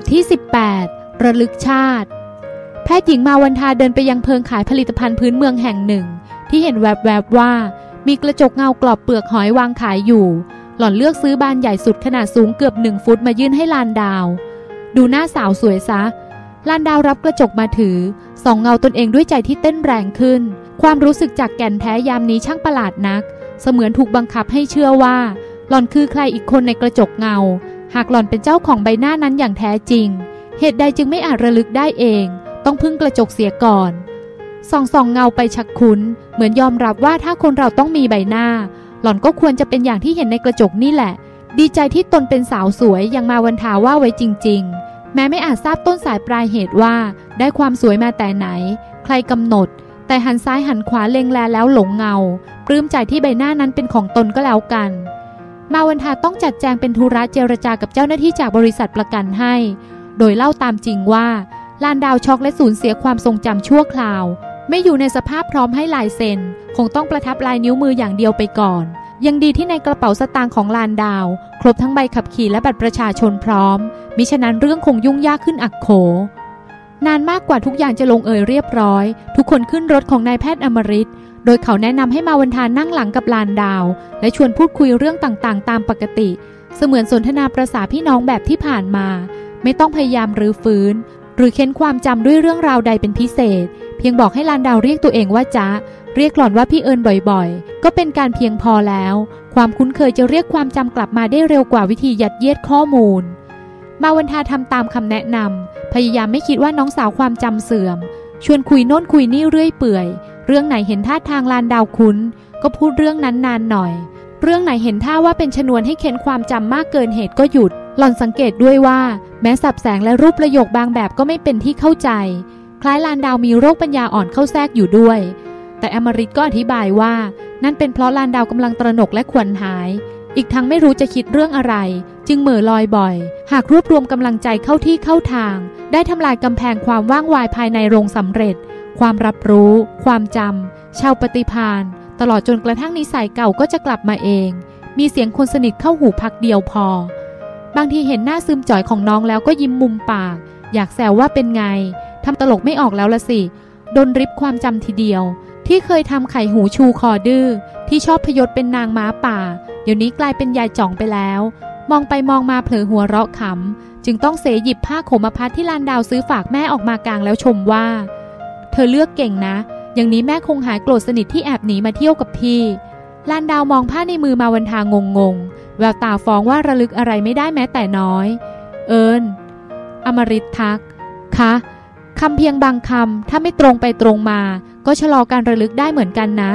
ทที่ 18 ระลึกชาติ แพทย์หญิงมาวันทาเดินไปยังเพิงขายผลิตภัณฑ์พื้นเมืองแห่งหนึ่ง ที่เห็นแวบๆว่า มีกระจกเงากรอบเปลือกหอยวางขายอยู่ หล่อนเลือกซื้อบานใหญ่สุดขนาดสูงเกือบหนึ่งฟุตมายื่นให้ลานดาว ดูหน้าสาวสวยซะลานดาวรับกระจกมาถือส่องเงาตนเองด้วยใจที่เต้นแรงขึ้น ความรู้สึกจากแก่นแท้ยามนี้ช่างประหลาดนัก เสมือนถูกบังคับให้เชื่อว่า หล่อนคือใครอีกคนในกระจกเงา หากหล่อนเป็นเจ้าของใบหน้านั้นอย่างแท้จริง เหตุใดจึงไม่อาจระลึกได้เอง ต้องพึ่งกระจกเสียก่อนส่องส่องเงาไปชักคุ้น เหมือนยอมรับว่าถ้าคนเราต้องมีใบหน้า หล่อนก็ควรจะเป็นอย่างที่เห็นในกระจกนี่แหละ ดีใจที่ตนเป็นสาวสวยยังมาวันทาว่าไว้จริง ๆ แม้ไม่อาจทราบต้นสายปลายเหตุว่า ได้ความสวยมาแต่ไหน ใครกำหนด แต่หันซ้ายหันขวาเล็งแลแล้วหลงเงา ปลื้มใจที่ใบหน้านั้นเป็นของตนก็แล้วกัน มาวันทาต้องจัดแจงเป็นธุระเจรจากับเจ้าหน้าที่จากบริษัทประกันให้ โดยเล่าตามจริงว่าลานดาวช็อกและสูญเสียความทรงจำชั่วคราว ไม่อยู่ในสภาพพร้อมให้ลายเซ็น คงต้องประทับลายนิ้วมืออย่างเดียวไปก่อน ยังดีที่ในกระเป๋าสตางค์ของลานดาว ครบทั้งใบขับขี่และบัตรประชาชนพร้อม มิฉะนั้นเรื่องคงยุ่งยากขึ้นอักโข นานมากกว่าทุกอย่างจะลงเอยเรียบร้อย ทุกคนขึ้นรถของนายแพทย์อมริต โดยเขาแนะนำให้มาวันทานนั่งหลังกับลานดาว และชวนพูดคุยเรื่องต่างๆ ตามปกติ เสมือนสนทนาประษาพี่น้องแบบที่ผ่านมา ไม่ต้องพยายามรื้อฟื้น หรือเค้นความจำด้วยเรื่องราวใดเป็นพิเศษ เพียงบอกให้ลานดาวเรียกตัวเองว่าจ๊ะเรียกหล่อนว่าพี่เอิญบ่อยๆ ก็เป็นการเพียงพอแล้ว ความคุ้นเคยจะเรียกความจำกลับมาได้เร็วกว่าวิธียัดเยียดข้อมูล มาวันทาทำตามคำแนะนำพยายามไม่คิดว่าน้องสาวความจำเสื่อม ชวนคุยโน่นคุยนี่เรื่อยเปื่อย เรื่องไหนเห็นท่าทางลานดาวคุ้น ก็พูดเรื่องนั้นนานหน่อย เรื่องไหนเห็นท่าว่าเป็นชนวนให้เค้นความจำมากเกินเหตุก็หยุด หล่อนสังเกตด้วยว่า แม้สับแสงและรูปประโยคบางแบบก็ไม่เป็นที่เข้าใจ คล้ายลานดาวมีโรคปัญญาอ่อนเข้าแทรกอยู่ด้วย แต่อมริตก็อธิบายว่า นั่นเป็นเพราะลานดาวกำลังตระหนกและขวัญหาย อีกทั้งไม่รู้จะคิดเรื่องอะไร จึงเหม่อลอยบ่อย หากรวบรวมกำลังใจเข้าที่เข้าทาง ได้ทำลายกำแพงความว่างวายภายในโรงสำเร็จ ความรับรู้ ความจำชาวปฏิพานตลอดจนกระทั่งนิสัยเก่าก็จะกลับมาเอง มีเสียงคนสนิทเข้าหูพักเดียวพอ บางทีเห็นหน้าซึมจ่อยของน้องแล้วก็ยิ้มมุมปาก อยากแซวว่าเป็นไงทำตลกไม่ออกแล้วละสิโดนริบความจำทีเดียว ที่เคยทำไข่หูชูคอดื้อที่ชอบพยศเป็นนางม้าป่า เดี๋ยวนี้กลายเป็นยายจ่องไปแล้ว มองไปมองมาเผลอหัวเราะขำจึงต้องเสยหยิบผ้าโขมพัดที่ลานดาวซื้อฝากแม่ออกมากลางแล้วชมว่า เธอเลือกเก่งนะ อย่างนี้แม่คงหายโกรธสนิทที่แอบหนีมาเที่ยวกับพี่ ลานดาวมองผ้าในมือมาวันทางงงๆ แววตาฟ้องว่าระลึกอะไรไม่ได้แม้แต่น้อย เอิญอมริตทัก คะคำเพียงบางคำถ้าไม่ตรงไปตรงมา ก็ชะลอการระลึกได้เหมือนกันนะ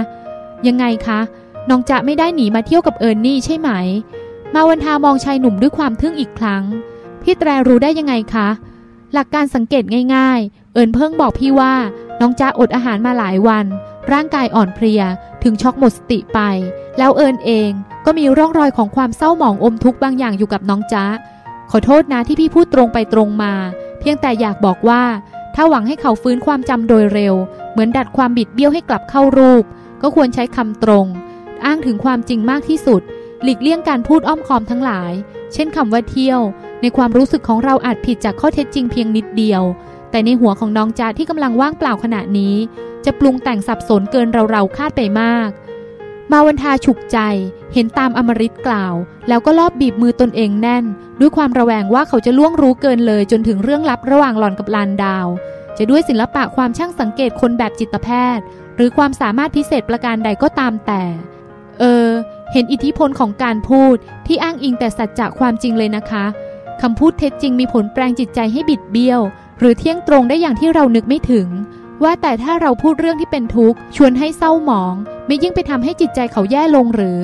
ยังไงคะ น้องจะไม่ได้หนีมาเที่ยวกับเอิญนี่ใช่ไหม มาวันทามองชายหนุ่มด้วยความทึ่งอีกครั้ง พี่แตรรู้ได้ยังไงคะ หลักการสังเกตง่าย ๆ เอิญเพิ่งบอกพี่ว่า น้องจ้าอดอาหารมาหลายวัน ร่างกายอ่อนเพลียถึงช็อกหมดสติไป แล้วเอิญเองก็มีร่องรอยของความเศร้าหมองอมทุกข์บางอย่างอยู่กับน้องจ้าขอโทษนะที่พี่พูดตรงไปตรงมา เพียงแต่อยากบอกว่า ถ้าหวังให้เขาฟื้นความจำโดยเร็ว เหมือนดัดความบิดเบี้ยวให้กลับเข้ารูป ก็ควรใช้คำตรง อ้างถึงความจริงมากที่สุด หลีกเลี่ยงการพูดอ้อมค้อมทั้งหลาย เช่นคำว่าเที่ยว ในความรู้สึกของเราอาจผิดจากข้อเท็จจริงเพียงนิดเดียว แต่ในหัวของน้องจ่าที่กำลังว่างเปล่าขณะนี้ จะปรุงแต่งสับสนเกินเราเราคาดไปมาก มาวันทาฉุกใจ เห็นตามอมริตกล่าว แล้วก็ลอบบีบมือตนเองแน่น ด้วยความระแวงว่าเขาจะล่วงรู้เกินเลยจนถึงเรื่องลับระหว่างหล่อนกับลานดาว จะด้วยศิลปะความช่างสังเกตคนแบบจิตแพทย์ หรือความสามารถพิเศษประการใดก็ตามแต่ เออ เห็นอิทธิพลของการพูดที่อ้างอิงแต่สัจจะความจริงเลยนะคะคำพูดเท็จจริงมีผลแปลงจิตใจให้บิดเบี้ยว หรือเที่ยงตรงได้อย่างที่เรานึกไม่ถึง ว่าแต่ถ้าเราพูดเรื่องที่เป็นทุกข์ชวนให้เศร้าหมอง ไม่ยิ่งไปทำให้จิตใจเขาแย่ลงหรือ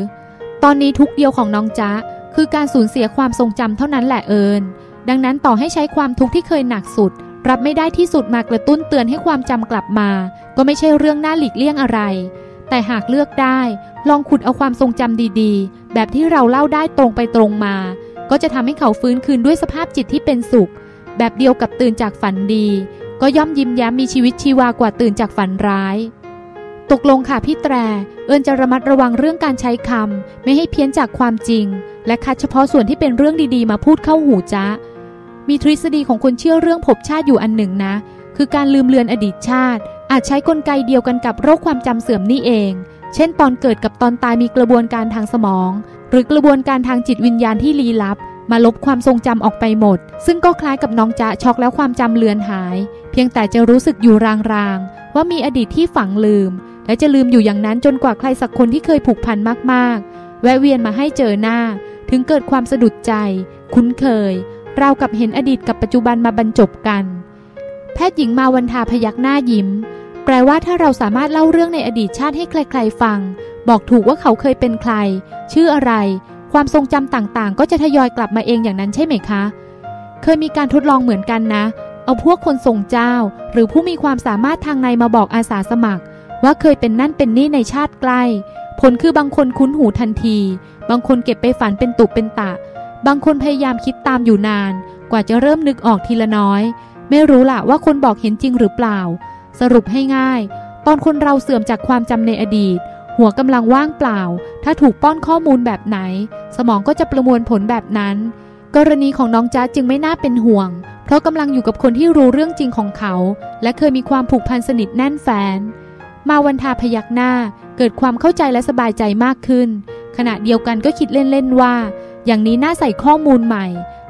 ตอนนี้ทุกเดียวของน้องจ๊ะคือการสูญเสียความทรงจำเท่านั้นแหละเอิญดังนั้นต่อให้ใช้ความทุกข์ที่เคยหนักสุด รับไม่ได้ที่สุดมากระตุ้นเตือนให้ความจำกลับมา ก็ไม่ใช่เรื่องน่าหลีกเลี่ยงอะไร แต่หากเลือกได้ ลองขุดเอาความทรงจำดีๆ แบบที่เราเล่าได้ตรงไปตรงมา ก็จะทำให้เขาฟื้นคืนด้วยสภาพจิตที่เป็นสุข แบบเดียวกับตื่นจากฝันดี ก็ย่อมยิ้มแย้มมีชีวิตชีวากว่าตื่นจากฝันร้าย ตกลงค่ะพี่แตร เอิญจะระมัดระวังเรื่องการใช้คำไม่ให้เพี้ยนจากความจริง และคัดเฉพาะส่วนที่เป็นเรื่องดีๆ มาพูดเข้าหูจ้ามีทฤษฎีของคนเชื่อเรื่องภพชาติอยู่อันหนึ่งนะ คือการลืมเลือนอดีตชาติ อาจใช้กลไกเดียวกันกับโรคความจำเสื่อมนี่เอง เช่น ตอนเกิดกับตอนตายมีกระบวนการทางสมอง หรือกระบวนการทางจิตวิญญาณที่ลี้ลับ มาลบความทรงจำออกไปหมด ซึ่งก็คล้ายกับน้องจ๊ะช็อกแล้วความจำเลือนหาย เพียงแต่จะรู้สึกอยู่รางๆว่ามีอดีตที่ฝังลืม และจะลืมอยู่อย่างนั้นจนกว่าใครสักคนที่เคยผูกพันมากๆ แวะเวียนมาให้เจอหน้า ถึงเกิดความสะดุดใจ คุ้นเคยราวกับเห็นอดีตกับปัจจุบันมาบรรจบกัน แพทย์หญิงมาวันทาพยักหน้ายิ้ม แปลว่าถ้าเราสามารถเล่าเรื่องในอดีตชาติให้ใครๆฟัง บอกถูกว่าเขาเคยเป็นใคร ชื่ออะไร ความทรงจำต่างๆ ก็จะทยอยกลับมาเองอย่างนั้นใช่ไหมคะ เคยมีการทดลองเหมือนกันนะ เอาพวกคนทรงเจ้า หรือผู้มีความสามารถทางในมาบอกอาสาสมัคร ว่าเคยเป็นนั่นเป็นนี่ในชาติใกล้ ผลคือบางคนคุ้นหูทันที บางคนเก็บไปฝันเป็นตุเป็นตะ บางคนพยายามคิดตามอยู่นาน กว่าจะเริ่มนึกออกทีละน้อย ไม่รู้ล่ะว่าคนบอกเห็นจริงหรือเปล่า สรุปให้ง่าย ตอนคนเราเสื่อมจากความจำในอดีต หัวกำลังว่างเปล่า ถ้าถูกป้อนข้อมูลแบบไหน สมองก็จะประมวลผลแบบนั้น กรณีของน้องจ๊ะจึงไม่น่าเป็นห่วง เพราะกำลังอยู่กับคนที่รู้เรื่องจริงของเขา และเคยมีความผูกพันสนิทแน่นแฟน มาวันทาพยักหน้า เกิดความเข้าใจและสบายใจมากขึ้น ขณะเดียวกันก็คิดเล่นๆว่า อย่างนี้น่าใส่ข้อมูลใหม่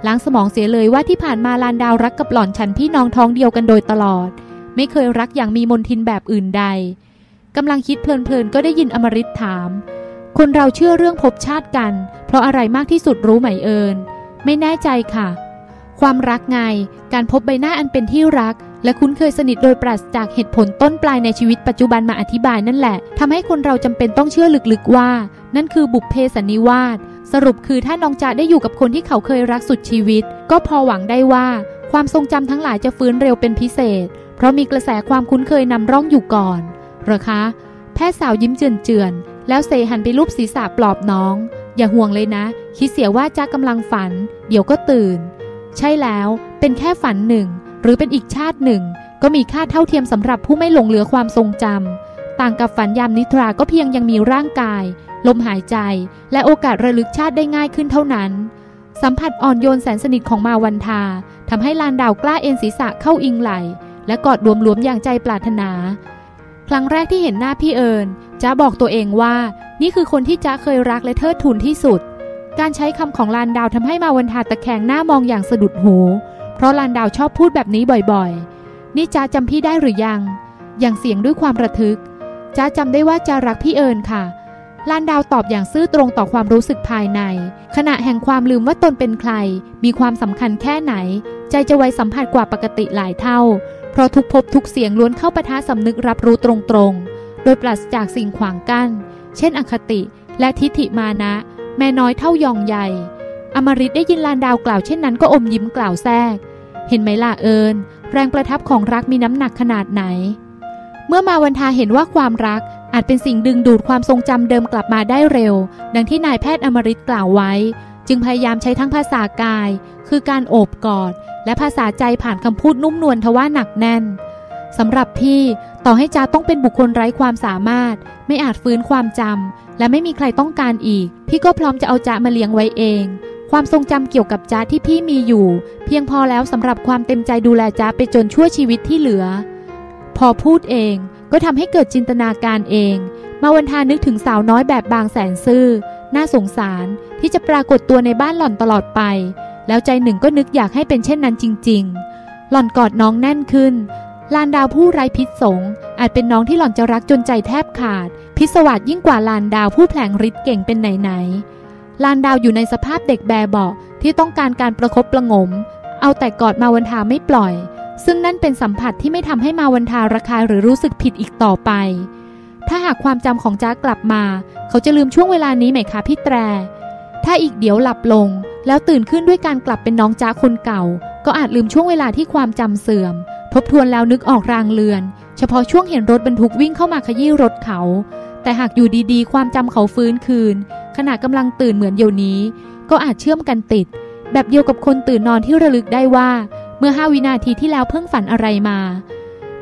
ล้างสมองเสียเลยว่าที่ผ่านมาลานดาวรักกับหล่อนฉันพี่น้องท้องเดียวกันโดยตลอด ไม่เคยรักอย่างมีมนทินแบบอื่นใดกำลังคิดเพลินๆก็ได้ยินอมริตถาม คนเราเชื่อเรื่องภพชาติกัน เพราะอะไรมากที่สุดรู้ไหมเอิญไม่แน่ใจค่ะ ความรักไง การพบใบหน้าอันเป็นที่รัก และคุ้นเคยสนิทโดยปราศจากเหตุผลต้นปลายในชีวิตปัจจุบันมาอธิบายนั่นแหละทำให้คนเราจำเป็นต้องเชื่อลึกๆว่า นั่นคือบุพเพสันนิวาส สรุปคือถ้าน้องจ๊ะได้อยู่กับคนที่เขาเคยรักสุดชีวิต ก็พอหวังได้ว่าความทรงจำทั้งหลายจะฟื้นเร็วเป็นพิเศษ เพราะมีกระแสความคุ้นเคยนำร่องอยู่ก่อนหรอคะ แพทย์สาวยิ้มเจือนๆแล้วเซหันไปรูปศีรษะปลอบน้อง อย่าห่วงเลยนะ คิดเสียว่าจ๊ะกำลังฝัน เดี๋ยวก็ตื่น ใช่แล้วเป็นแค่ฝันหนึ่ง หรือเป็นอีกชาติหนึ่ง ก็มีค่าเท่าเทียมสำหรับผู้ไม่หลงเหลือความทรงจำต่างกับฝันยามนิทราก็เพียงยังมีร่างกาย ลมหายใจ และโอกาสระลึกชาติได้ง่ายขึ้นเท่านั้น สัมผัสอ่อนโยนแสนสนิทของมาวันทาทำให้ลานดาวกล้าเอ็นศีรษะเข้าอิงไหล และกอดรวมๆอย่างใจปรารถนา ครั้งแรกที่เห็นหน้าพี่เอิญจ้าบอกตัวเองว่า นี่คือคนที่จ้าเคยรักและเทิดทูนที่สุด การใช้คำของลานดาวทำให้มาวันทาตะแคงหน้ามองอย่างสะดุดหู เพราะลานดาวชอบพูดแบบนี้บ่อยๆ นี่จ้าจำพี่ได้หรือยัง อย่างเสียงด้วยความระทึกจ้าจำได้ว่าจ้ารักพี่เอิญค่ะ ลานดาวตอบอย่างซื่อตรงต่อความรู้สึกภายใน ขณะแห่งความลืมว่าตนเป็นใคร มีความสำคัญแค่ไหน ใจจะไวสัมผัสกว่าปกติหลายเท่า เพราะทุกภพทุกเสียงล้วนเข้าปะทะสำนึกรับรู้ตรงๆ โดยปราศจากสิ่งขวางกัน้น เช่น อคติ และทิฏฐิมานะ แม่น้อยเท่ายองใหญ่ อมริตได้ยินลานดาวกล่าวเช่นนั้นก็อมยิ้มกล่าวแทรก เห็นไหมล่ะเอิญแรงประทับของรักมีน้ำหนักขนาดไหน เมื่อมาวันทาเห็นว่าความรัก อาจเป็นสิ่งดึงดูดความทรงจำเดิมกลับมาได้เร็ว ดังที่นายแพทย์อมริตกล่าวไว้ จึงพยายามใช้ทั้งภาษากาย คือการโอบกอด และภาษาใจผ่านคำพูดนุ่มนวลทว่าหนักแน่นสำหรับพี่ต่อให้จาต้องเป็นบุคคลไร้ความสามารถ ไม่อาจฟื้นความจำและไม่มีใครต้องการอีก พี่ก็พร้อมจะเอาจามาเลี้ยงไว้เอง ความทรงจำเกี่ยวกับจ้าที่พี่มีอยู่ เพียงพอแล้วสำหรับความเต็มใจดูแลจ้าไปจนชั่วชีวิตที่เหลือ พอพูดเอง ก็ทำให้เกิดจินตนาการเอง มาวันทานึกถึงสาวน้อยแบบบางแสนซื่อ น่าสงสารที่จะปรากฏตัวในบ้านหล่อนตลอดไป แล้วใจหนึ่งก็นึกอยากให้เป็นเช่นนั้นจริง ๆ หล่อนกอดน้องแน่นขึ้น ลานดาวผู้ไร้พิษสงอาจเป็นน้องที่หล่อนจะรักจนใจแทบขาด พิศวาสยิ่งกว่าลานดาวผู้แผลงฤทธิ์เก่งเป็นไหนๆลานดาวอยู่ในสภาพเด็กแบเบาที่ต้องการการประครบประงม เอาแต่กอดมาวันทาไม่ปล่อย ซึ่งนั่นเป็นสัมผัสที่ไม่ทำให้มาวันทาระคายหรือรู้สึกผิดอีกต่อไป ถ้าหากความจำของจ้ากลับมา เขาจะลืมช่วงเวลานี้ไหมคะพี่แตร ถ้าอีกเดี๋ยวหลับลง แล้วตื่นขึ้นด้วยการกลับเป็นน้องจ้าคนเก่า ก็อาจลืมช่วงเวลาที่ความจำเสื่อม ทบทวนแล้วนึกออกรางเลือน เฉพาะช่วงเห็นรถบรรทุกวิ่งเข้ามาขยี้รถเขา แต่หากอยู่ดีๆ ความจำเขาฟื้นคืน ขณะกำลังตื่นเหมือนเดี๋ยวนี้ ก็อาจเชื่อมกันติด แบบเดียวกับคนตื่นนอนที่ระลึกได้ว่า เมื่อห้าวินาทีที่แล้วเพิ่งฝันอะไรมา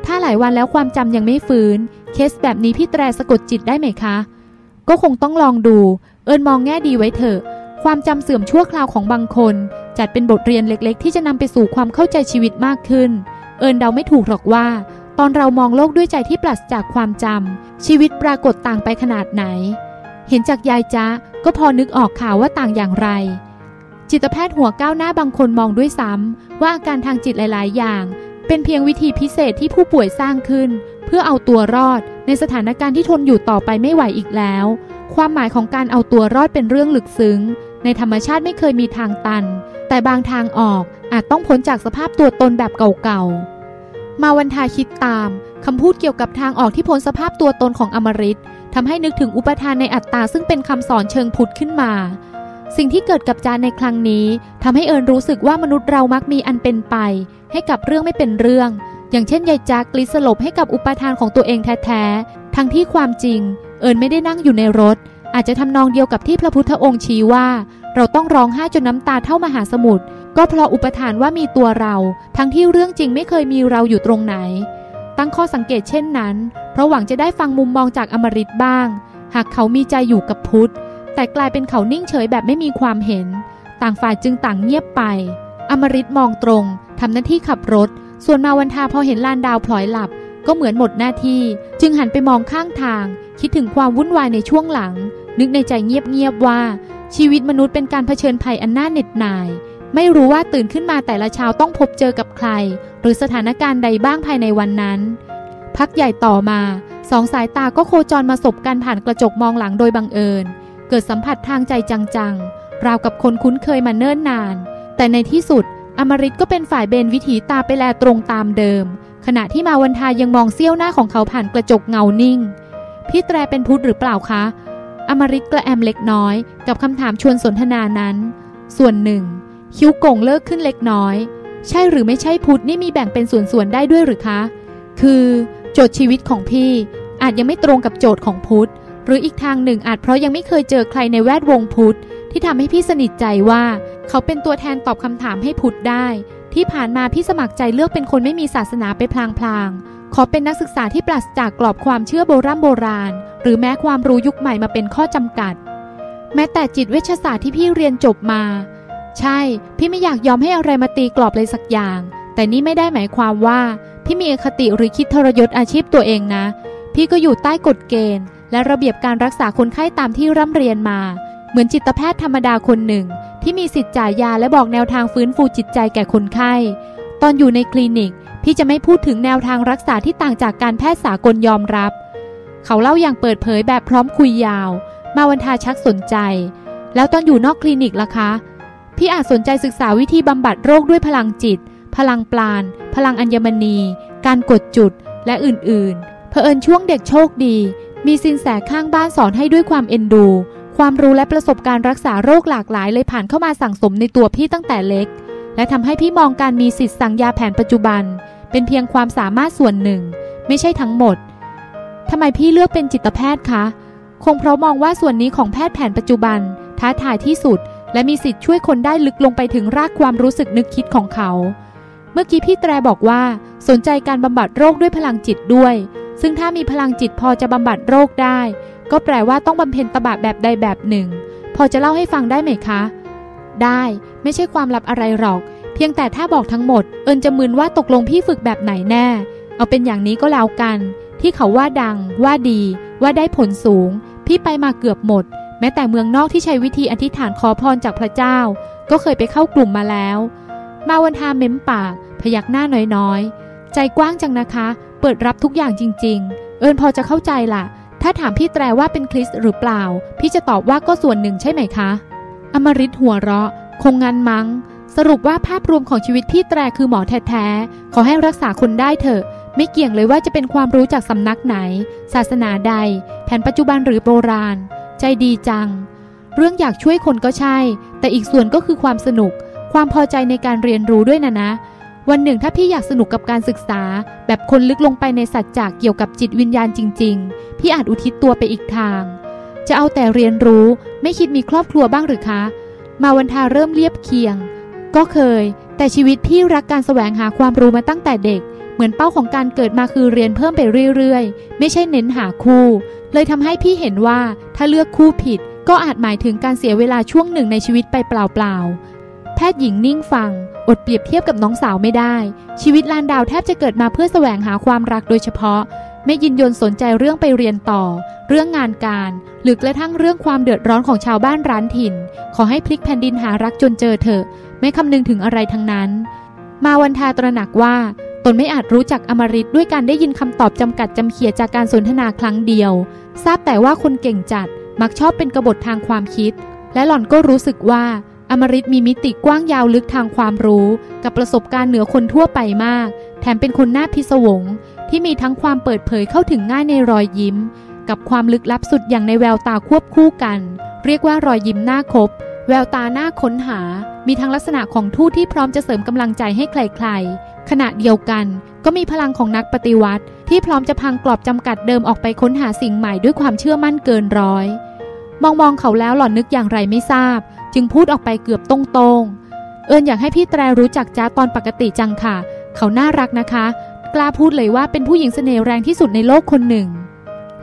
ถ้าหลายวันแล้วความจำยังไม่ฟื้น เคสแบบนี้พี่แตรสะกดจิตได้ไหมคะ ก็คงต้องลองดู เอิญมองแง่ดีไว้เถอะ ความจำเสื่อมชั่วคราวของบางคน จัดเป็นบทเรียนเล็ก ๆ ที่จะนำไปสู่ความเข้าใจชีวิตมากขึ้น เอิญเดาไม่ถูกหรอกว่า ตอนเรามองโลกด้วยใจที่ปราศจากความจำชีวิตปรากฏต่างไปขนาดไหน เห็นจากยายจ้าก็พอนึกออกข่าวว่าต่างอย่างไร จิตแพทย์หัวก้าวหน้าบางคนมองด้วยซ้ำว่าอาการทางจิตหลาย ๆ อย่าง เป็นเพียงวิธีพิเศษที่ผู้ป่วยสร้างขึ้น เพื่อเอาตัวรอด ในสถานการณ์ที่ทนอยู่ต่อไปไม่ไหวอีกแล้ว ความหมายของการเอาตัวรอดเป็นเรื่องลึกซึ้ง ในธรรมชาติไม่เคยมีทางตัน แต่บางทางออกอาจต้องพ้นจากสภาพตัวตนแบบเก่า ๆ มาวันทาคิดตามคำพูดเกี่ยวกับทางออกที่พ้นสภาพตัวตนของอมริตทำให้นึกถึงอุปทานในอัตตาซึ่งเป็นคำสอนเชิงพุทธขึ้นมา สิ่งที่เกิดกับจานในครั้งนี้ทำให้เอิญรู้สึกว่ามนุษย์เรามักมีอันเป็นไป ให้กับเรื่องไม่เป็นเรื่อง อย่างเช่นยายจากกลิสลบให้กับอุปทานของตัวเองแท้ๆ ทั้งที่ความจริง เอิญไม่ได้นั่งอยู่ในรถ อาจจะทำนองเดียวกับที่พระพุทธองค์ชี้ว่า เราต้องร้องไห้จนน้ำตาเท่ามหาสมุทรก็เพราะอุปทานว่ามีตัวเรา ทั้งที่เรื่องจริงไม่เคยมีเราอยู่ตรงไหน ตั้งข้อสังเกตเช่นนั้น เพราะหวังจะได้ฟังมุมมองจากอมริตบ้าง หากเขามีใจอยู่กับพุทธ แต่กลายเป็นเขานิ่งเฉยแบบไม่มีความเห็น ต่างฝ่ายจึงต่างเงียบไป อมริตมองตรงทำหน้าที่ขับรถ ส่วนมาวันทาพอเห็นลานดาวพลอยหลับ ก็เหมือนหมดหน้าที่ จึงหันไปมองข้างทาง คิดถึงความวุ่นวายในช่วงหลัง นึกในใจเงียบๆว่า ชีวิตมนุษย์เป็นการเผชิญภัยอันน่าเหน็ดหน่าย ไม่รู้ว่าตื่นขึ้นมาแต่ละเช้าต้องพบเจอกับใคร หรือสถานการณ์ใดบ้างภายในวันนั้น พักใหญ่ต่อมาสองสายตาก็โคจรมาสบกันผ่านกระจกมองหลังโดยบังเอิญ เกิดสัมผัสทางใจจังๆ ราวกับคนคุ้นเคยมาเนิ่นนาน แต่ในที่สุด อมริตก็เป็นฝ่ายเบนวิถีตาไปแลตรงตามเดิม ขณะที่มาวันทายังมองเสี้ยวหน้าของเขาผ่านกระจกเงานิ่ง พี่แตรเป็นพุทธหรือเปล่าคะ อมริตกระแอมเล็กน้อย กับคำถามชวนสนทนานั้น ส่วนหนึ่ง คิ้วโก่งเลิกขึ้นเล็กน้อย ใช่หรือไม่ใช่พุทธนี่มีแบ่งเป็นส่วนๆได้ด้วยหรือคะ คือ โจทย์ชีวิตของพี่อาจยังไม่ตรงกับโจทย์ของพุทธ หรืออีกทางหนึ่งอาจเพราะยังไม่เคยเจอใครในแวดวงพุทธ ที่ทำให้พี่สนิทใจว่า เขาเป็นตัวแทนตอบคำถามให้พุทธได้ ที่ผ่านมาพี่สมัครใจเลือกเป็นคนไม่มีศาสนาไปพลางๆ ขอเป็นนักศึกษาที่ปราศจากกรอบความเชื่อโบราณโบราณ หรือแม้ความรู้ยุคใหม่มาเป็นข้อจำกัด แม้แต่จิตเวชศาสตร์ที่พี่เรียนจบมา ใช่ พี่ไม่อยากยอมให้อะไรมาตีกรอบเลยสักอย่าง แต่นี่ไม่ได้หมายความว่าพี่มีอคติหรือคิดทรยศอาชีพตัวเองนะ พี่ก็อยู่ใต้กฎเกณฑ์ และระเบียบการรักษาคนไข้ตามที่ร่ำเรียนมา เหมือนจิตแพทย์ธรรมดาคนหนึ่ง ที่มีสิทธิ์จ่ายยาและบอกแนวทางฟื้นฟูจิตใจแก่คนไข้ ตอนอยู่ในคลินิก พี่จะไม่พูดถึงแนวทางรักษาที่ต่างจากการแพทย์สากลยอมรับ เขาเล่าอย่างเปิดเผยแบบพร้อมคุยยาว มาวันทาชักสนใจ แล้วตอนอยู่นอกคลินิกล่ะคะ พี่อาจสนใจศึกษาวิธีบำบัดโรคด้วยพลังจิต พลังปราณพลังอัญมณี การกดจุดและอื่นๆ เผอิญช่วงเด็กโชคดี มีสินแสข้างบ้านสอนให้ด้วยความเอ็นดู ความรู้และประสบการณ์รักษาโรคหลากหลายเลยผ่านเข้ามาสั่งสมในตัวพี่ตั้งแต่เล็ก และทำให้พี่มองการมีสิทธิ์สั่งยาแผนปัจจุบัน เป็นเพียงความสามารถส่วนหนึ่ง ไม่ใช่ทั้งหมดทำไมพี่เลือกเป็นจิตแพทย์คะ คงเพราะมองว่าส่วนนี้ของแพทย์แผนปัจจุบัน ท้าทายที่สุด และมีสิทธิ์ช่วยคนได้ลึกลงไปถึงรากความรู้สึกนึกคิดของเขา เมื่อกี้พี่แตรบอกว่า สนใจการบำบัดโรคด้วยพลังจิตด้วย ซึ่งถ้ามีพลังจิตพอจะบำบัดโรคได้ ก็แปลว่าต้องบำเพ็ญตบะแบบใดแบบหนึ่ง พอจะเล่าให้ฟังได้ไหมคะ ได้ไม่ใช่ความลับอะไรหรอก เพียงแต่ถ้าบอกทั้งหมด เอิญจะมึนว่าตกลงพี่ฝึกแบบไหนแน่ เอาเป็นอย่างนี้ก็แล้วกัน ที่เขาว่าดัง ว่าดี ว่าได้ผลสูง พี่ไปมาเกือบหมด แม้แต่เมืองนอกที่ใช้วิธีอธิษฐานขอพรจากพระเจ้า ก็เคยไปเข้ากลุ่มมาแล้ว มาวันทาเม้มปาก พยักหน้าน้อยๆ ใจกว้างจังนะคะ เปิดรับทุกอย่างจริง ๆ เอิญพอจะเข้าใจล่ะ ถ้าถามพี่แตรว่าเป็นคริสหรือเปล่า พี่จะตอบว่าก็ส่วนหนึ่งใช่ไหมคะ อมริตหัวเราะ คงงันมัง้ง สรุปว่าภาพรวมของชีวิตพี่แตรคือหมอแท้ๆ ขอให้รักษาคนได้เถอะ ไม่เกี่ยงเลยว่าจะเป็นความรู้จากสำนักไหน ศาสนาใด แผนปัจจุบันหรือโบราณ ใจดีจัง เรื่องอยากช่วยคนก็ใช่ แต่อีกส่วนก็คือความสนุก ความพอใจในการเรียนรู้ด้วยนะนะ วันหนึ่งถ้าพี่อยากสนุกกับการศึกษา แบบคนลึกลงไปในสัจจะเกี่ยวกับจิตวิญญาณจริง ๆ พี่อาจอุทิศตัวไปอีกทาง จะเอาแต่เรียนรู้ไม่คิดมีครอบครัวบ้างหรือคะ มาวันทาเริ่มเรียบเคียง ก็เคย แต่ชีวิตพี่รักการแสวงหาความรู้มาตั้งแต่เด็ก เหมือนเป้าของการเกิดมาคือเรียนเพิ่มไปเรื่อยๆ ไม่ใช่เน้นหาคู่ เลยทำให้พี่เห็นว่าถ้าเลือกคู่ผิด ก็อาจหมายถึงการเสียเวลาช่วงหนึ่งในชีวิตไปเปล่าๆแพทย์หญิงนิ่งฟัง อดเปรียบเทียบกับน้องสาวไม่ได้ ชีวิตลานดาวแทบจะเกิดมาเพื่อแสวงหาความรักโดยเฉพาะ ไม่ยินยนสนใจเรื่องไปเรียนต่อ เรื่องงานการ หรือกระทั่งเรื่องความเดือดร้อนของชาวบ้านร้านถิ่น ขอให้พลิกแผ่นดินหารักจนเจอเถอะ ไม่คำนึงถึงอะไรทั้งนั้น มาวันทาตระหนักว่าตนไม่อาจรู้จักอมริตด้วยการได้ยินคำตอบจำกัดจำเขียจากการสนทนาครั้งเดียว ทราบแต่ว่าคนเก่งจัดมักชอบเป็นกบฏทางความคิด และหล่อนก็รู้สึกว่า อมริตมีมิติกว้างยาวลึกทางความรู้ กับประสบการณ์เหนือคนทั่วไปมาก แถมเป็นคนหน้าพิศวง ที่มีทั้งความเปิดเผยเข้าถึงง่ายในรอยยิ้ม กับความลึกลับสุดอย่างในแววตาควบคู่กัน เรียกว่ารอยยิ้มหน้าคบ แววตาหน้าค้นหา มีทั้งลักษณะของทูตที่พร้อมจะเสริมกำลังใจให้ใครๆ ขณะเดียวกัน ก็มีพลังของนักปฏิวัติ ที่พร้อมจะพังกรอบจำกัดเดิมออกไปค้นหาสิ่งใหม่ด้วยความเชื่อมั่นเกินร้อย มองมองเขาแล้วหล่อนนึกอย่างไรไม่ทราบ จึงพูดออกไปเกือบตรงๆ เอิญอยากให้พี่แตรรู้จักจ้าตอนปกติจังค่ะ เขาน่ารักนะคะ กล้าพูดเลยว่าเป็นผู้หญิงเสน่ห์แรงที่สุดในโลกคนหนึ่ง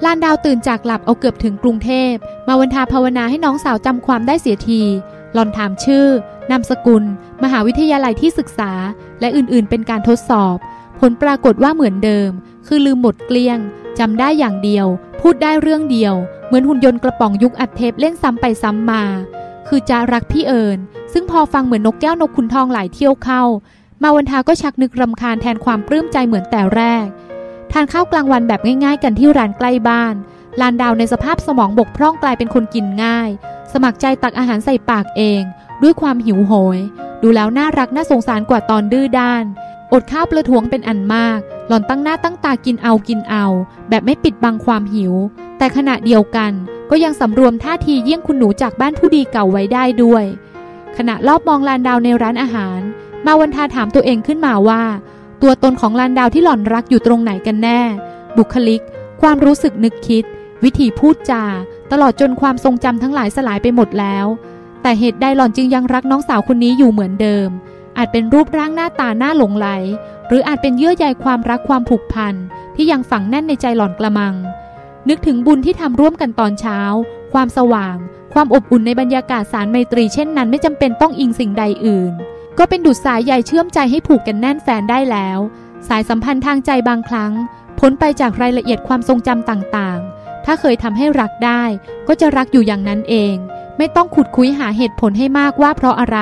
ลานดาวตื่นจากหลับเอาเกือบถึงกรุงเทพ มาวันทาภาวนาให้น้องสาวจำความได้เสียทีหลอนถามชื่อ นามสกุล มหาวิทยาลัยที่ศึกษา และอื่นๆ เป็นการทดสอบ ผลปรากฏว่าเหมือนเดิม คือลืมหมดเกลี้ยงจำได้อย่างเดียว พูดได้เรื่องเดียว เหมือนหุ่นยนต์กระป๋องยุคอัดเทปเล่นซ้ำไปซ้ำมา คือจะรักพี่เอิญซึ่งพอฟังเหมือนนกแก้วนกขุนทองหลายเที่ยวเข้า มาวันทาก็ชักนึกรำคาญแทนความปลื้มใจเหมือนแต่แรก ทานข้าวกลางวันแบบง่ายๆ กันที่ร้านใกล้บ้าน ลานดาวในสภาพสมองบกพร่องกลายเป็นคนกินง่าย สมัครใจตักอาหารใส่ปากเอง ด้วยความหิวโหย ดูแล้วน่ารักน่าสงสารกว่าตอนดื้อด้าน อดข้าวประท้วงเป็นอันมาก หล่อนตั้งหน้าตั้งตากินเอากินเอา แบบไม่ปิดบังความหิว แต่ขณะเดียวกันก็ยังสำรวมท่าทีเยี่ยงคุณหนูจากบ้านผู้ดีเก่าไว้ได้ด้วย ขณะรอบมองลานดาวในร้านอาหาร มาวันทาถามตัวเองขึ้นมาว่า ตัวตนของลานดาวที่หล่อนรักอยู่ตรงไหนกันแน่ บุคลิก ความรู้สึกนึกคิด วิธีพูดจา ตลอดจนความทรงจำทั้งหลายสลายไปหมดแล้ว แต่เหตุใดหล่อนจึงยังรักน้องสาวคนนี้อยู่เหมือนเดิม อาจเป็นรูปร่างหน้าตาหน้าหลงไหล หรืออาจเป็นเยื่อใยความรักความผูกพันที่ยังฝังแน่นในใจหล่อนกระมัง นึกถึงบุญที่ทำร่วมกันตอนเช้า ความสว่าง ความอบอุ่นในบรรยากาศสารไมตรีเช่นนั้นไม่จำเป็นต้องอิงสิ่งใดอื่น ก็เป็นดุจสายใยเชื่อมใจให้ผูกกันแน่นแฟนได้แล้ว สายสัมพันธ์ทางใจบางครั้งพ้นไปจากรายละเอียดความทรงจำต่างๆ ถ้าเคยทำให้รักได้ ก็จะรักอยู่อย่างนั้นเอง ไม่ต้องขุดคุยหาเหตุผลให้มากว่าเพราะอะไร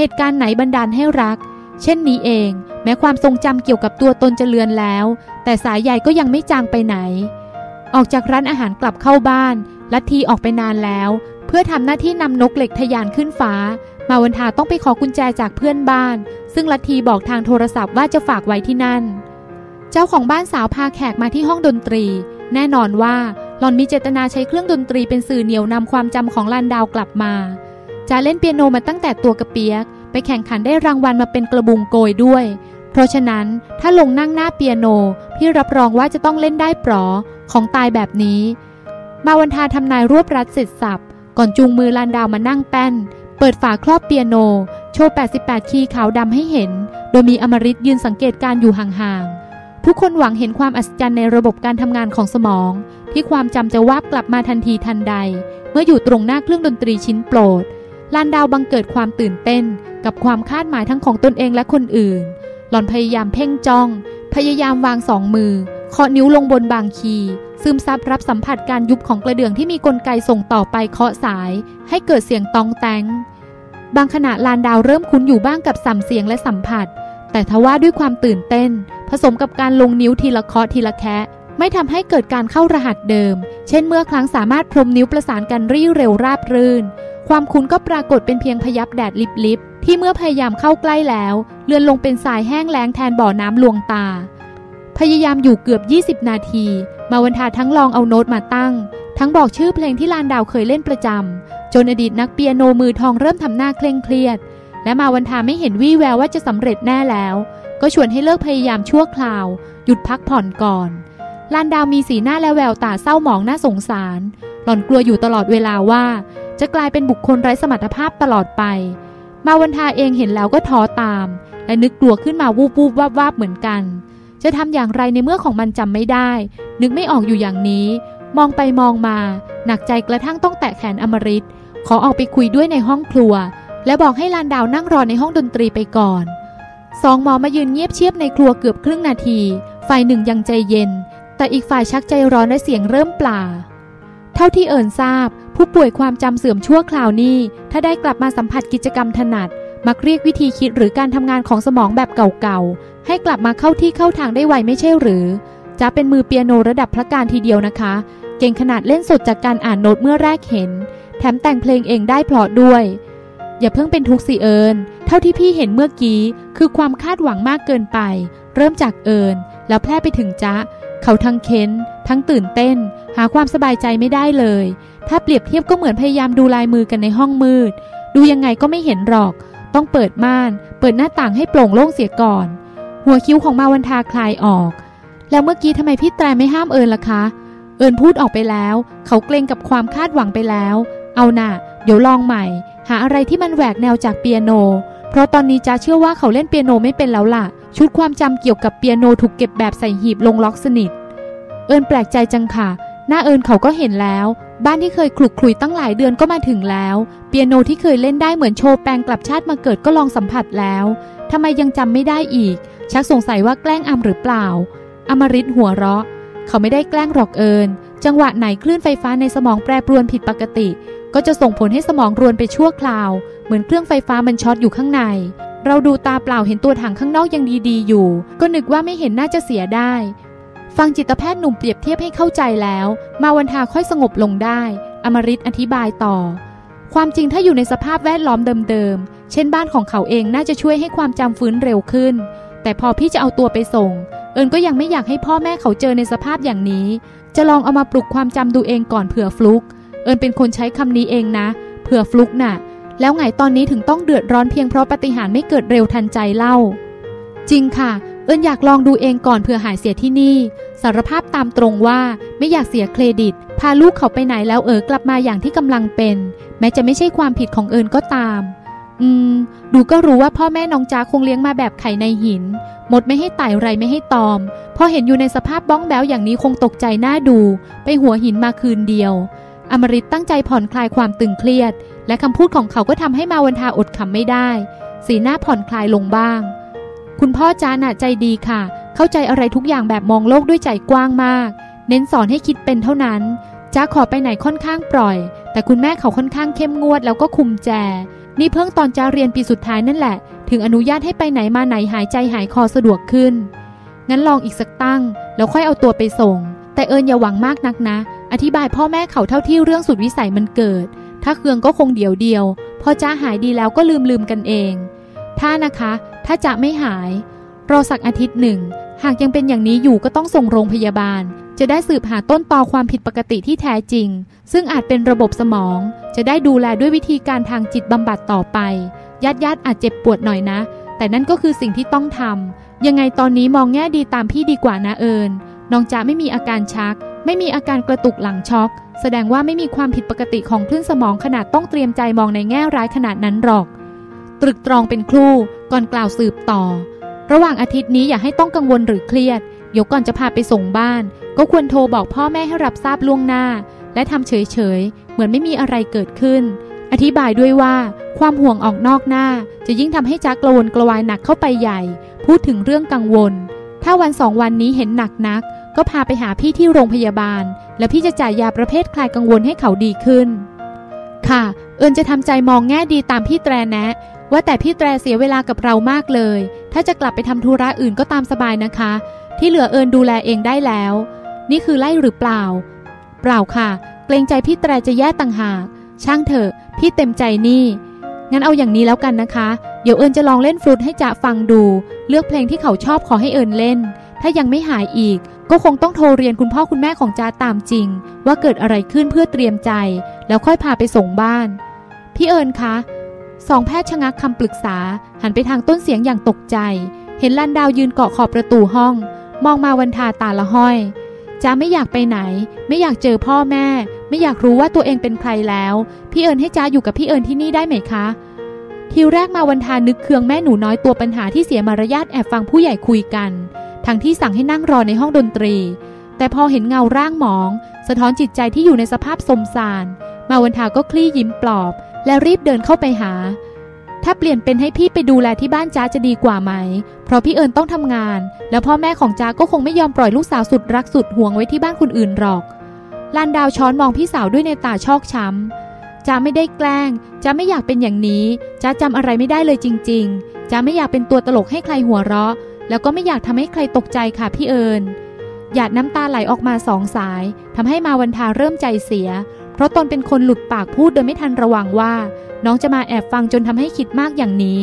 เหตุการณ์ไหนบันดาลให้รัก เช่นนี้เอง แม้ความทรงจำเกี่ยวกับตัวตนจะเลือนแล้ว แต่สายใยก็ยังไม่จางไปไหน ออกจากร้านอาหารกลับเข้าบ้านลัทธีออกไปนานแล้ว เพื่อทำหน้าที่นำนกเหล็กทะยานขึ้นฟ้า มาวันทาต้องไปขอกุญแจจากเพื่อนบ้าน ซึ่งลัทธีบอกทางโทรศัพท์ว่าจะฝากไว้ที่นั่น เจ้าของบ้านสาวพาแขกมาที่ห้องดนตรี แน่นอนว่าหลอนมีเจตนาใช้เครื่องดนตรีเป็นสื่อเหนี่ยวนำความจำของลานดาวกลับมา จะเล่นเปียโนมาตั้งแต่ตัวกระเปียก ไปแข่งขันได้รางวัลมาเป็นกระบุงโกยด้วย เพราะฉะนั้นถ้าลงนั่งหน้าเปียโนพี่รับรองว่าจะต้องเล่นได้ปร๋อของตายแบบนี้ มาวันทาทำนายรวบรัดเสร็จสรรพก่อนจูงมือลานดาวมานั่งแป้น เปิดฝาครอบเปียโน โชว์ 88 คีย์ขาวดำให้เห็น โดยมีอมริตยืนสังเกตการอยู่ห่างๆ ทุกคนหวังเห็นความอัศจรรย์ในระบบการทำงานของสมอง ที่ความจำจะวาบกลับมาทันทีทันใด เมื่ออยู่ตรงหน้าเครื่องดนตรีชิ้นโปรด ลานดาวบังเกิดความตื่นเต้นกับความคาดหมายทั้งของตนเองและคนอื่น หล่อนพยายามเพ่งจ้อง พยายามวางสองมือเคาะนิ้วลงบนบางคี ซึมซับรับสัมผัสการยุบของกระเดื่องที่มีกลไกส่งต่อไปเคาะสาย ให้เกิดเสียงตองแตง บางขณะลานดาวเริ่มคุ้นอยู่บ้างกับสัมเสียงและสัมผัส แต่ทว่าด้วยความตื่นเต้น ผสมกับการลงนิ้วทีละเคาะทีละแคะไม่ทำให้เกิดการเข้ารหัสเดิม เช่นเมื่อครั้งสามารถพรมนิ้วประสานกันรีเร็วราบรื่น ความคุ้นก็ปรากฏเป็นเพียงพยับแดดลิบๆที่เมื่อพยายามเข้าใกล้แล้ว เลือนลงเป็นสายแห้งแล้งแทนบ่อน้ำลวงตา พยายามอยู่เกือบ 20 นาที มาวันทาทั้งลองเอาโน้ตมาตั้ง ทั้งบอกชื่อเพลงที่ลานดาวเคยเล่นประจำจนอดีตนักเปียโนมือทองเริ่มทำหน้าเคร่งเครียด และมาวันทาไม่เห็นวี่แววว่าจะสำเร็จแน่แล้ว ก็ชวนให้เลิกพยายามชั่วคราว หยุดพักผ่อนก่อนลานดาวมีสีหน้าและแววตาเศร้าหมองน่าสงสาร หล่อนกลัวอยู่ตลอดเวลาว่า จะกลายเป็นบุคคลไร้สมรรถภาพตลอดไป มาวันทาเองเห็นแล้วก็ท้อตาม และนึกกลัวขึ้นมาวูบวูบวาบวาบเหมือนกัน จะทำอย่างไรในเมื่อของมันจำไม่ได้ นึกไม่ออกอยู่อย่างนี้ มองไปมองมา หนักใจกระทั่งต้องแตะแขนอมริตขอออกไปคุยด้วยในห้องครัว และบอกให้ลานดาวนั่งรอในห้องดนตรีไปก่อนสองหมอมายืนเงียบเชียบในครัวเกือบครึ่งนาที ฝ่ายหนึ่งยังใจเย็น แต่อีกฝ่ายชักใจร้อนและเสียงเริ่มปลา เท่าที่เอิญทราบ ผู้ป่วยความจำเสื่อมชั่วคราวนี้ ถ้าได้กลับมาสัมผัสกิจกรรมถนัด มักเรียกวิธีคิดหรือการทำงานของสมองแบบเก่าๆ ให้กลับมาเข้าที่เข้าทางได้ไวไม่ใช่หรือ จะเป็นมือเปียโนระดับพระการทีเดียวนะคะ เก่งขนาดเล่นสดจากการอ่านโน้ตเมื่อแรกเห็น แถมแต่งเพลงเองได้เพลาะด้วย อย่าเพิ่งเป็นทุกข์สิเอิญเท่าที่พี่เห็นเมื่อกี้ คือความคาดหวังมากเกินไป เริ่มจากเอิญแล้วแพร่ไปถึงจ๊ะเขาทั้งเค้น ทั้งตื่นเต้น หาความสบายใจไม่ได้เลย ถ้าเปรียบเทียบก็เหมือนพยายามดูลายมือกันในห้องมืด ดูยังไงก็ไม่เห็นหรอก ต้องเปิดม่าน เปิดหน้าต่างให้โปร่งโล่งเสียก่อน หัวคิ้วของมาวันทาคลายออก แล้วเมื่อกี้ทำไมพี่แตรไม่ห้ามเอิญล่ะคะ เอิญพูดออกไปแล้ว เขาเกรงกับความคาดหวังไปแล้ว เอาน่ะ เดี๋ยวลองใหม่ หาอะไรที่มันแหวกแนวจากเปียโน เพราะตอนนี้จ้าเชื่อว่าเขาเล่นเปียโนไม่เป็นแล้วล่ะ ชุดความจำเกี่ยวกับเปียโนถูกเก็บแบบใส่หีบลงล็อกสนิท เอิญแปลกใจจังค่ะ หน้าเอิญเขาก็เห็นแล้ว บ้านที่เคยคลุกคลุยตั้งหลายเดือนก็มาถึงแล้ว เปียโนที่เคยเล่นได้เหมือนโชว์แปลงกลับชาติมาเกิดก็ลองสัมผัสแล้วทำไมยังจำไม่ได้อีก ชักสงสัยว่าแกล้งอำหรือเปล่าอมริตหัวเราะ เขาไม่ได้แกล้งหรอกเอิญจังหวะไหนคลื่นไฟฟ้าในสมองแปรปรวนผิดปกติ ก็จะส่งผลให้สมองรวนไปชั่วคราว เหมือนเครื่องไฟฟ้ามันช็อตอยู่ข้างใน เราดูตาเปล่าเห็นตัวถังข้างนอกยังดีๆอยู่ ก็นึกว่าไม่เห็นน่าจะเสียได้ ฟังจิตแพทย์หนุ่มเปรียบเทียบให้เข้าใจแล้ว มาวันทาค่อยสงบลงได้ อมริตอธิบายต่อ ความจริงถ้าอยู่ในสภาพแวดล้อมเดิมๆ เช่นบ้านของเขาเองน่าจะช่วยให้ความจำฟื้นเร็วขึ้น แต่พอพี่จะเอาตัวไปส่ง เอิญก็ยังไม่อยากให้พ่อแม่เขาเจอในสภาพอย่างนี้ จะลองเอามาปลุกความจำดูเองก่อนเผื่อฟลุก เอิญเป็นคนใช้คำนี้เองนะ เผื่อฟลุกน่ะ แล้วไงตอนนี้ถึงต้องเดือดร้อนเพียงเพราะปฏิหารไม่เกิดเร็วทันใจเล่า จริงค่ะ เอิญอยากลองดูเองก่อนเผื่อหายเสียที่นี่ สารภาพตามตรงว่าไม่อยากเสียเครดิต พาลูกเขาไปไหนแล้วเออกลับมาอย่างที่กำลังเป็น แม้จะไม่ใช่ความผิดของเอิญก็ตาม อืม ดูก็รู้ว่าพ่อแม่น้องจ้าคงเลี้ยงมาแบบไข่ในหิน หมดไม่ให้ไต่ไรไม่ให้ตอม พอเห็นอยู่ในสภาพบ้องแบ้วอย่างนี้คงตกใจหน้าดู ไปหัวหินมาคืนเดียว อมริตตั้งใจผ่อนคลายความตึงเครียด และคำพูดของเขาก็ทำให้มาวันทาอดขำไม่ได้ สีหน้าผ่อนคลายลงบ้าง คุณพ่อจ้าน่ะใจดีค่ะ เข้าใจอะไรทุกอย่างแบบมองโลกด้วยใจกว้างมาก เน้นสอนให้คิดเป็นเท่านั้นจ้าขอไปไหนค่อนข้างปล่อย แต่คุณแม่เขาค่อนข้างเข้มงวดแล้วก็คุมแจ นี่เพิ่งตอนจ้าเรียนปีสุดท้ายนั่นแหละ ถึงอนุญาตให้ไปไหนมาไหนหายใจหายคอสะดวกขึ้น งั้นลองอีกสักตั้ง แล้วค่อยเอาตัวไปส่ง แต่เอิญอย่าหวังมากนักนะ อธิบายพ่อแม่เขาเท่าที่เรื่องสุดวิสัยมันเกิด ถ้าเคืองก็คงเดียวเดียว พอจ้าหายดีแล้วก็ลืมลืมกันเอง ถ้านะคะ ถ้าจะไม่หาย รอสักอาทิตย์หนึ่ง หากยังเป็นอย่างนี้อยู่ก็ต้องส่งโรงพยาบาล จะได้สืบหาต้นตอความผิดปกติที่แท้จริง ซึ่งอาจเป็นระบบสมอง จะได้ดูแลด้วยวิธีการทางจิตบำบัดต่อไป ญาติญาติอาจเจ็บปวดหน่อยนะ แต่นั่นก็คือสิ่งที่ต้องทำยังไงตอนนี้มองแง่ดีตามพี่ดีกว่านะเอิญน้องจะไม่มีอาการชัก ไม่มีอาการกระตุกหลังช็อก แสดงว่าไม่มีความผิดปกติของคลื่นสมองขนาดต้องเตรียมใจมองในแง่ร้ายขนาดนั้นหรอก ตรึกตรองเป็นครู่ก่อนกล่าวสืบต่อ ระหว่างอาทิตย์นี้อย่าให้ต้องกังวลหรือเครียด เดี๋ยวก่อนจะพาไปส่งบ้าน ก็ควรโทรบอกพ่อแม่ให้รับทราบล่วงหน้า และทำเฉยๆ เหมือนไม่มีอะไรเกิดขึ้น อธิบายด้วยว่าความห่วงออกนอกหน้า จะยิ่งทำให้จักกระวนกระวายหนักเข้าไปใหญ่ พูดถึงเรื่องกังวล ถ้าวันสองวันนี้เห็นหนักนัก ก็พาไปหาพี่ที่โรงพยาบาล แล้วพี่จะจ่ายยาประเภทคลายกังวลให้เขาดีขึ้น ค่ะ เอิญจะทำใจมองแง่ดีตามพี่แตรแนะ ว่าแต่พี่แตรเสียเวลากับเรามากเลย ถ้าจะกลับไปทำธุระอื่นก็ตามสบายนะคะ ที่เหลือเอิญดูแลเองได้แล้ว นี่คือไล่หรือเปล่า เปล่าค่ะ เกรงใจพี่แตรจะแย่ต่างหาก ช่างเถอะ พี่เต็มใจนี่ งั้นเอาอย่างนี้แล้วกันนะคะ เดี๋ยวเอิญจะลองเล่นฟลุตให้จ๊ะฟังดู เลือกเพลงที่เขาชอบขอให้เอิญเล่น ถ้ายังไม่หายอีก ก็คงต้องโทรเรียนคุณพ่อคุณแม่ของจ๊ะตามจริง ว่าเกิดอะไรขึ้นเพื่อเตรียมใจ แล้วค่อยพาไปส่งบ้าน พี่เอิญคะ สองแพทย์ชะงักคำปรึกษา หันไปทางต้นเสียงอย่างตกใจ เห็นลันดาวยืนเกาะขอบประตูห้อง มองมาวันทาตาละห้อยจ้าไม่อยากไปไหน ไม่อยากเจอพ่อแม่ ไม่อยากรู้ว่าตัวเองเป็นใครแล้ว พี่เอิญให้จ้าอยู่กับพี่เอิญที่นี่ได้ไหมคะ ทีแรกมาวันทานึกเคืองแม่หนูน้อยตัวปัญหาที่เสียมารยาทแอบฟังผู้ใหญ่คุยกัน ทั้งที่สั่งให้นั่งรอในห้องดนตรี แต่พอเห็นเงาร่างหมอง สะท้อนจิตใจที่อยู่ในสภาพสมสาร มาวันทาก็คลี่ยิ้มปลอบ และรีบเดินเข้าไปหา ถ้าเปลี่ยนเป็นให้พี่ไปดูแลที่บ้านจ้าจะดีกว่าไหม เพราะพี่เอิญต้องทำงาน แล้วพ่อแม่ของจ้าก็คงไม่ยอมปล่อยลูกสาวสุดรักสุดห่วงไว้ที่บ้านคนอื่นหรอกลานดาวช้อนมองพี่สาวด้วยในตาชอกช้ำจ้าไม่ได้แกล้งจ้าไม่อยากเป็นอย่างนี้จ้าจำอะไรไม่ได้เลยจริง ๆจ้าไม่อยากเป็นตัวตลกให้ใครหัวเราะ แล้วก็ไม่อยากทำให้ใครตกใจค่ะพี่เอิญหยาดน้ำตาไหลออกมาสองสายทำให้มาวันทาเริ่มใจเสีย เพราะตนเป็นคนหลุดปากพูดโดยไม่ทันระวังว่า น้องจะมาแอบฟังจนทำให้คิดมากอย่างนี้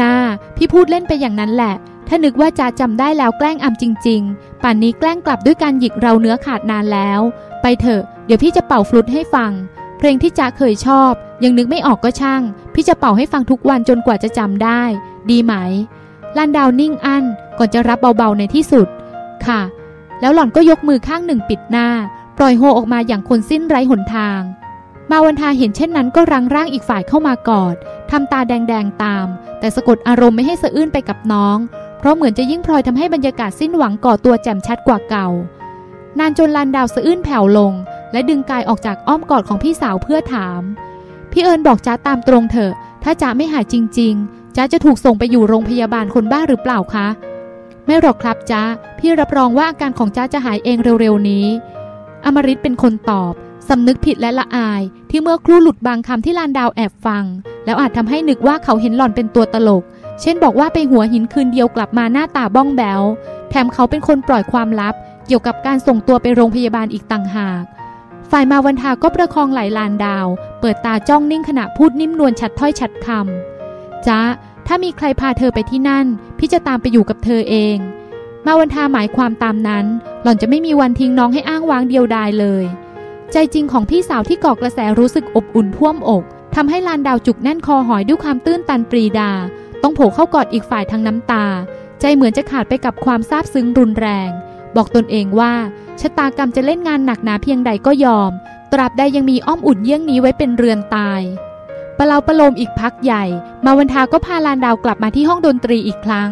นาพี่พูดเล่นไปอย่างนั้นแหละ ถ้านึกว่าจะจำได้แล้วแกล้งอำจริง ๆ ป่านนี้แกล้งกลับด้วยการหยิกเราเนื้อขาดนานแล้ว ไปเถอะ เดี๋ยวพี่จะเป่าฟลุตให้ฟัง เพลงที่จ๊ะเคยชอบ ยังนึกไม่ออกก็ช่าง พี่จะเป่าให้ฟังทุกวันจนกว่าจะจำได้ ดีไหมลานดาวนิ่งอั้นก่อนจะรับเบาๆในที่สุด ค่ะ แล้วหล่อนก็ยกมือข้างหนึ่งปิดหน้า ปล่อยโฮออกมาอย่างคนสิ้นไร้หนทาง มาวันทาเห็นเช่นนั้นก็รังร่างอีกฝ่ายเข้ามากอดทำตาแดงๆตาม แต่สะกดอารมณ์ไม่ให้สะอื้นไปกับน้อง เพราะเหมือนจะยิ่งพลอยทำให้บรรยากาศสิ้นหวังก่อตัวแจ่มชัดกว่าเก่า นานจนลานดาวสะอื้นแผ่วลง และดึงกายออกจากอ้อมกอดของพี่สาวเพื่อถาม พี่เอิญบอกจ้าตามตรงเถอะ ถ้าจ้าไม่หายจริง ๆจ้าจะถูกส่งไปอยู่โรงพยาบาลคนบ้าหรือเปล่าคะ ไม่หรอกครับจ้าพี่รับรองว่าอาการของจ้าจะหายเองเร็วๆนี้ อมริตเป็นคนตอบสำนึกผิดและละอายที่เมื่อครู่หลุดบางคำที่ลานดาวแอบฟัง แล้วอาจทำให้นึกว่าเขาเห็นหล่อนเป็นตัวตลก เช่นบอกว่าไปหัวหินคืนเดียวกลับมาหน้าตาบ้องแบวแถมเขาเป็นคนปล่อยความลับ เกี่ยวกับการส่งตัวไปโรงพยาบาลอีกต่างหาก ฝ่ายมาวันทาก็ประคองไหลลานดาว เปิดตาจ้องนิ่งขณะพูดนิ่มนวลชัดถ้อยชัดคำจ้าถ้ามีใครพาเธอไปที่นั่น พี่จะตามไปอยู่กับเธอเอง มาวันทาหมายความตามนั้น หล่อนจะไม่มีวันทิ้งน้องให้อ้างว้างเดียวดายเลย ใจจริงของพี่สาวที่ก่อกระแสรู้สึกอบอุ่นท่วมอกทำให้ลานดาวจุกแน่นคอหอยด้วยความตื้นตันปรีดา ต้องโผล่เข้ากอดอีกฝ่ายทั้งน้ำตา ใจเหมือนจะขาดไปกับความซาบซึ้งรุนแรง บอกตนเองว่าชะตากรรมจะเล่นงานหนักหนาเพียงใดก็ยอม ตราบใดยังมีอ้อมอุ่นเยี่ยงนี้ไว้เป็นเรือนตายปะเลาประโลมอีกพักใหญ่ มาวันทาก็พาลานดาวกลับมาที่ห้องดนตรีอีกครั้ง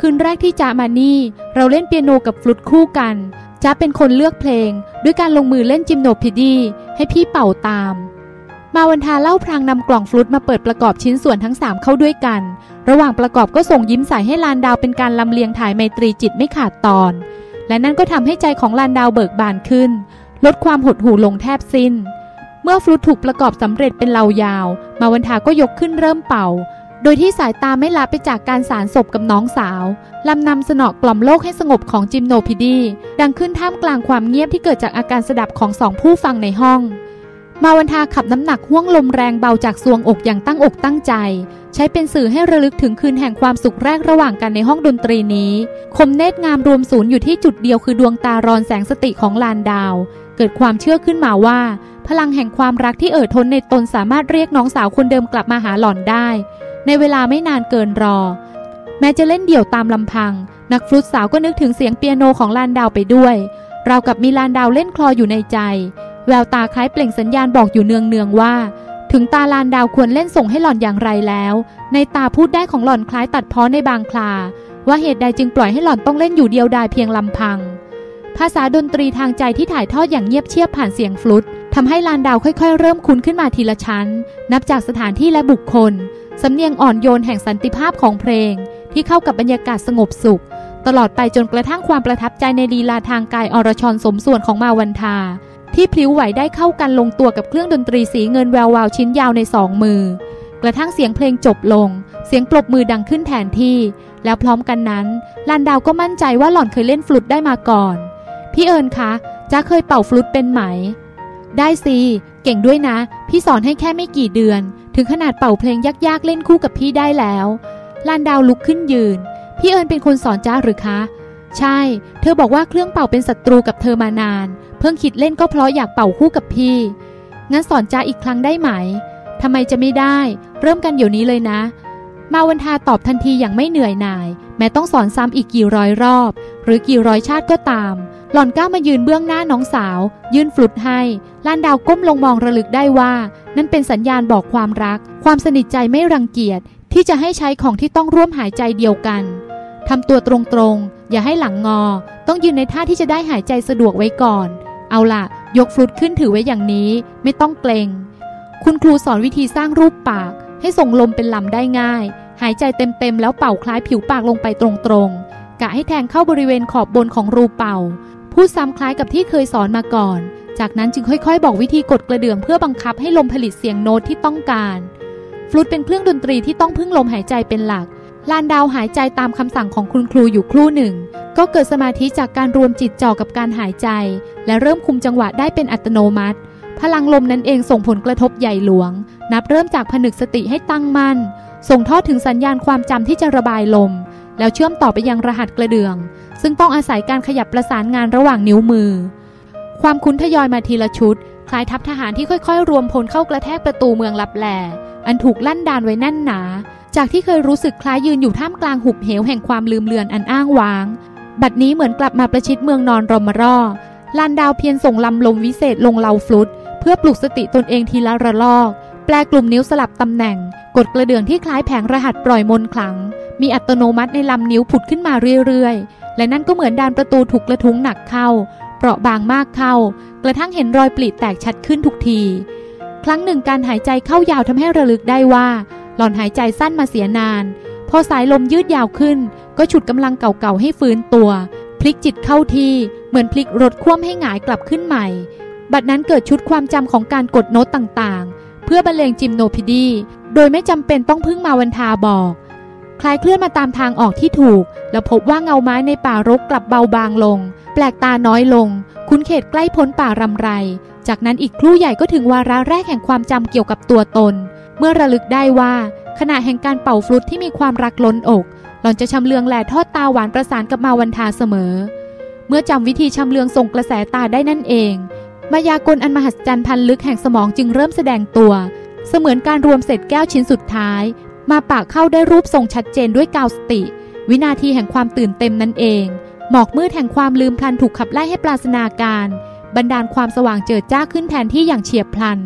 คืนแรกที่จ้ามานี่ เราเล่นเปียโนกับฟลุตคู่กันจ้าเป็นคนเลือกเพลง ด้วยการลงมือเล่นจิมโนพิดีให้พี่เป่าตาม มาวันทาเล่าพรางนำกล่องฟลุตมาเปิดประกอบชิ้นส่วนทั้งสามเข้าด้วยกัน ระหว่างประกอบก็ส่งยิ้มใส่ให้ลานดาวเป็นการลำเลียงถ่ายไมตรีจิตไม่ขาดตอน และนั่นก็ทำให้ใจของลานดาวเบิกบานขึ้น ลดความหดหู่ลงแทบสิ้น เมื่อฟลุตถูกประกอบสำเร็จเป็นเหลายาว มาวันทาก็ยกขึ้นเริ่มเป่า โดยที่สายตาไม่ละไปจากการสารศพกับน้องสาว ลำนำสนอกล่อมโลกให้สงบของจิมโนพิดี ดังขึ้นท่ามกลางความเงียบที่เกิดจากอาการสดับของสองผู้ฟังในห้อง มาวันทาขับน้ำหนักห่วงลมแรงเบาจากซวงอกอย่างตั้งอกตั้งใจ ใช้เป็นสื่อให้ระลึกถึงคืนแห่งความสุขแรกระหว่างกันในห้องดนตรีนี้ คมเนตรงามรวมศูนย์อยู่ที่จุดเดียวคือดวงตารอนแสงสติของลานดาว เกิดความเชื่อขึ้นมาว่า พลังแห่งความรักที่เอ่อทนในตนสามารถเรียกน้องสาวคนเดิมกลับมาหาหล่อนได้ ในเวลาไม่นานเกินรอ แม้จะเล่นเดี่ยวตามลำพัง นักฟลุตสาวก็นึกถึงเสียงเปียโนของลานดาวไปด้วย เรากับมีลานดาวเล่นคลออยู่ในใจ แววตาคล้ายเปล่งสัญญาณบอกอยู่เนืองเนืองว่า ถึงตาลานดาวควรเล่นส่งให้หล่อนอย่างไรแล้ว ในตาพูดได้ของหล่อนคล้ายตัดพ้อในบางคลา ว่าเหตุใดจึงปล่อยให้หล่อนต้องเล่นอยู่เดียวดายเพียงลำพังภาษาดนตรีทางใจที่ถ่ายทอดอย่างเงียบเชียบผ่านเสียงฟลุตทำให้ลานดาวค่อยๆ เริ่มคุ้นขึ้นมาทีละชั้น นับจากสถานที่และบุคคล สำเนียงอ่อนโยนแห่งสันติภาพของเพลง ที่เข้ากับบรรยากาศสงบสุข ตลอดไปจนกระทั่งความประทับใจในลีลาทางกายอรชรสมส่วนของมาวันทา ที่พลิ้วไหวได้เข้ากันลงตัวกับเครื่องดนตรีสีเงินแวววาวชิ้นยาวในสองมือ กระทั่งเสียงเพลงจบลง เสียงปรบมือดังขึ้นแทนที่ แล้วพร้อมกันนั้นลานดาวก็มั่นใจว่าหล่อนเคยเล่นฟลุตได้มาก่อน พี่เอิญคะจ้าเคยเป่าฟลุตเป็นไหม ได้สิ เก่งด้วยนะ พี่สอนให้แค่ไม่กี่เดือน ถึงขนาดเป่าเพลงยากๆเล่นคู่กับพี่ได้แล้วลานดาวลุกขึ้นยืน พี่เอิญเป็นคนสอนจ้าหรือคะ ใช่ เธอบอกว่าเครื่องเป่าเป็นศัตรูกับเธอมานาน เพิ่งคิดเล่นก็เพราะอยากเป่าคู่กับพี่ งั้นสอนจ้าอีกครั้งได้ไหมทำไมจะไม่ได้ เริ่มกันเดี๋ยวนี้เลยนะ มาวันทาตอบทันทีอย่างไม่เหนื่อยหน่าย แม้ต้องสอนซ้ำอีกกี่ร้อยรอบ หรือกี่ร้อยชาติก็ตามหล่อนก้าวมายืนเบื้องหน้าน้องสาว ยื่นฟลุตให้ลานดาวก้มลงมองระลึกได้ว่า นั่นเป็นสัญญาณบอกความรัก ความสนิทใจไม่รังเกียจที่จะให้ใช้ของที่ต้องร่วมหายใจเดียวกันทำตัวตรงๆ อย่าให้หลังงอ ต้องยืนในท่าที่จะได้หายใจสะดวกไว้ก่อน เอาล่ะ ยกฟลุตขึ้นถือไว้อย่างนี้ ไม่ต้องเกรงคุณครูสอนวิธีสร้างรูปปากให้ให้ส่งลมเป็นลำได้ง่าย หายใจเต็มๆแล้วเป่าคล้ายผิวปากลงไปตรงๆกะให้แทงเข้าบริเวณขอบบนของรูเป่า พูดซ้ำคล้ายกับที่เคยสอนมาก่อน จากนั้นจึงค่อยๆ บอกวิธีกดกระเดื่องเพื่อบังคับให้ลมผลิตเสียงโน้ตที่ต้องการ ฟลุตเป็นเครื่องดนตรีที่ต้องพึ่งลมหายใจเป็นหลัก ลานดาวหายใจตามคำสั่งของคุณครูอยู่ครู่หนึ่ง ก็เกิดสมาธิจากการรวมจิตจ่อกับการหายใจ และเริ่มคุมจังหวะได้เป็นอัตโนมัติ พลังลมนั้นเองส่งผลกระทบใหญ่หลวง นับเริ่มจากผนึกสติให้ตั้งมั่น ส่งทอดถึงสัญญาณความจำที่จะระบายลม แล้วเชื่อมต่อไปยังรหัสกระเดื่อง ซึ่งต้องอาศัยการขยับประสานงานระหว่างนิ้วมือ ความคุ้นทยอยมาทีละชุด คล้ายทัพทหารที่ค่อยๆ รวมพลเข้ากระแทกประตูเมืองลับแล อันถูกลั่นดานไว้แน่นหนา จากที่เคยรู้สึกคล้ายยืนอยู่ท่ามกลางหุบเหวแห่งความลืมเลือนอันอ้างว้าง บัดนี้เหมือนกลับมาประชิดเมืองนอนรมร่อลานดาวเพียรส่งลำลมวิเศษลงเลาฟลุต เพื่อปลุกสติตนเองทีละระลอก แปลกลุ่มนิ้วสลับตำแหน่ง กดกระเดื่องที่คล้ายแผงรหัสปล่อยมนต์ขลัง มีอัตโนมัติในลำนิ้วผุดขึ้นมาเรื่อยๆ และนั่นก็เหมือนดานประตูถูกกระทุ้งหนักเข้า เปราะบางมากเข้า กระทั่งเห็นรอยปลีแตกชัดขึ้นทุกที ครั้งหนึ่งการหายใจเข้ายาวทำให้ระลึกได้ว่า หล่อนหายใจสั้นมาเสียนาน พอสายลมยืดยาวขึ้น ก็ฉุดกำลังเก่าๆให้ฟื้นตัว พลิกจิตเข้าที่เหมือนพลิกรถคว่ำให้หงายกลับขึ้นใหม่ บัดนั้นเกิดชุดความจำของการกดโน้ตต่างๆ เพื่อบรรเลงจิมโนพิดีโดยไม่จำเป็นต้องพึ่งมาวันทาบอก คลายเคลื่อนมาตามทางออกที่ถูก แล้วพบว่าเงาไม้ในป่ารกกลับเบาบางลง แปลกตาน้อยลง คุ้นเขตใกล้พ้นป่ารำไร จากนั้นอีกครู่ใหญ่ก็ถึงวาระแรกแห่งความจำเกี่ยวกับตัวตน เมื่อระลึกได้ว่า ขณะแห่งการเป่าฟลุตที่มีความรักล้นอก หล่อนจะชำเลืองแหล่ทอดตาหวานประสานกับมาวันทาเสมอ เมื่อจำวิธีชำเลืองส่งกระแสตาได้นั่นเองมายากลอันมหัศจรรย์พันลึกแห่งสมองจึงเริ่มแสดงตัว เสมือนการรวมเศษแก้วชิ้นสุดท้าย มาปากเข้าได้รูปทรงชัดเจนด้วยกาวสติ วินาทีแห่งความตื่นเต็มนั่นเอง หมอกมืดแห่งความลืมพลันถูกขับไล่ให้ปราศนาการ บรรดาลความสว่างเจิดจ้าขึ้นแทนที่อย่างเฉียบพลัน